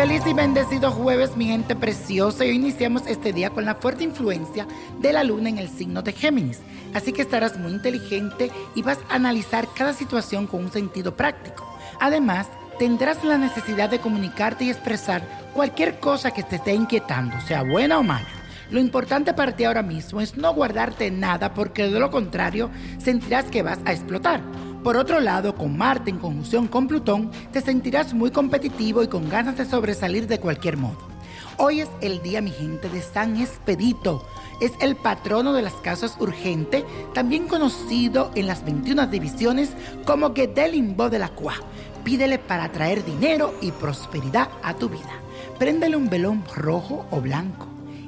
Feliz y bendecido jueves, mi gente preciosa. Y hoy iniciamos este día con la fuerte influencia de la luna en el signo de Géminis. Así que estarás muy inteligente y vas a analizar cada situación con un sentido práctico. Además, tendrás la necesidad de comunicarte y expresar cualquier cosa que te esté inquietando, sea buena o mala. Lo importante para ti ahora mismo es no guardarte nada porque de lo contrario sentirás que vas a explotar. Por otro lado, con Marte en conjunción con Plutón, te sentirás muy competitivo y con ganas de sobresalir de cualquier modo. Hoy es el día, mi gente, de San Expedito. Es el patrono de las casas urgente, también conocido en las 21 divisiones como Gedelimbo de la Cua. Pídele para traer dinero y prosperidad a tu vida. Préndele un velón rojo o blanco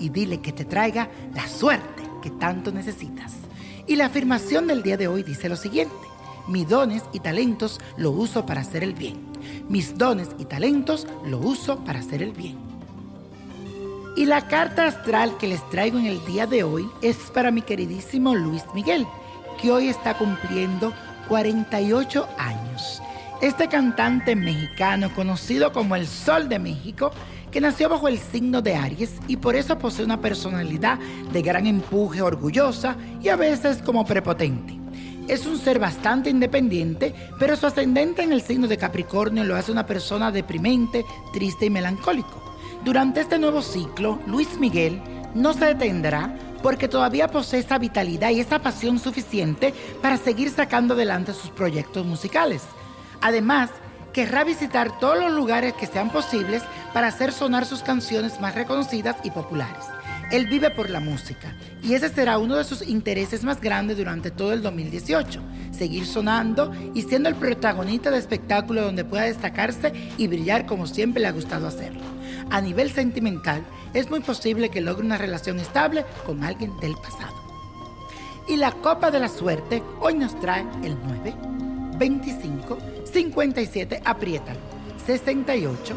y dile que te traiga la suerte que tanto necesitas. Y la afirmación del día de hoy dice lo siguiente. Mis dones y talentos lo uso para hacer el bien. Mis dones y talentos lo uso para hacer el bien. Y la carta astral que les traigo en el día de hoy es para mi queridísimo Luis Miguel, que hoy está cumpliendo 48 años. Este cantante mexicano, conocido como el Sol de México, que nació bajo el signo de Aries y por eso posee una personalidad de gran empuje, orgullosa y a veces como prepotente. Es un ser bastante independiente, pero su ascendente en el signo de Capricornio lo hace una persona deprimente, triste y melancólico. Durante este nuevo ciclo, Luis Miguel no se detendrá porque todavía posee esa vitalidad y esa pasión suficiente para seguir sacando adelante sus proyectos musicales. Además, querrá visitar todos los lugares que sean posibles para hacer sonar sus canciones más reconocidas y populares. Él vive por la música y ese será uno de sus intereses más grandes durante todo el 2018. Seguir sonando y siendo el protagonista de espectáculo donde pueda destacarse y brillar como siempre le ha gustado hacerlo. A nivel sentimental, es muy posible que logre una relación estable con alguien del pasado. Y la copa de la suerte hoy nos trae el 9, 25, 57, apriétalo, 68,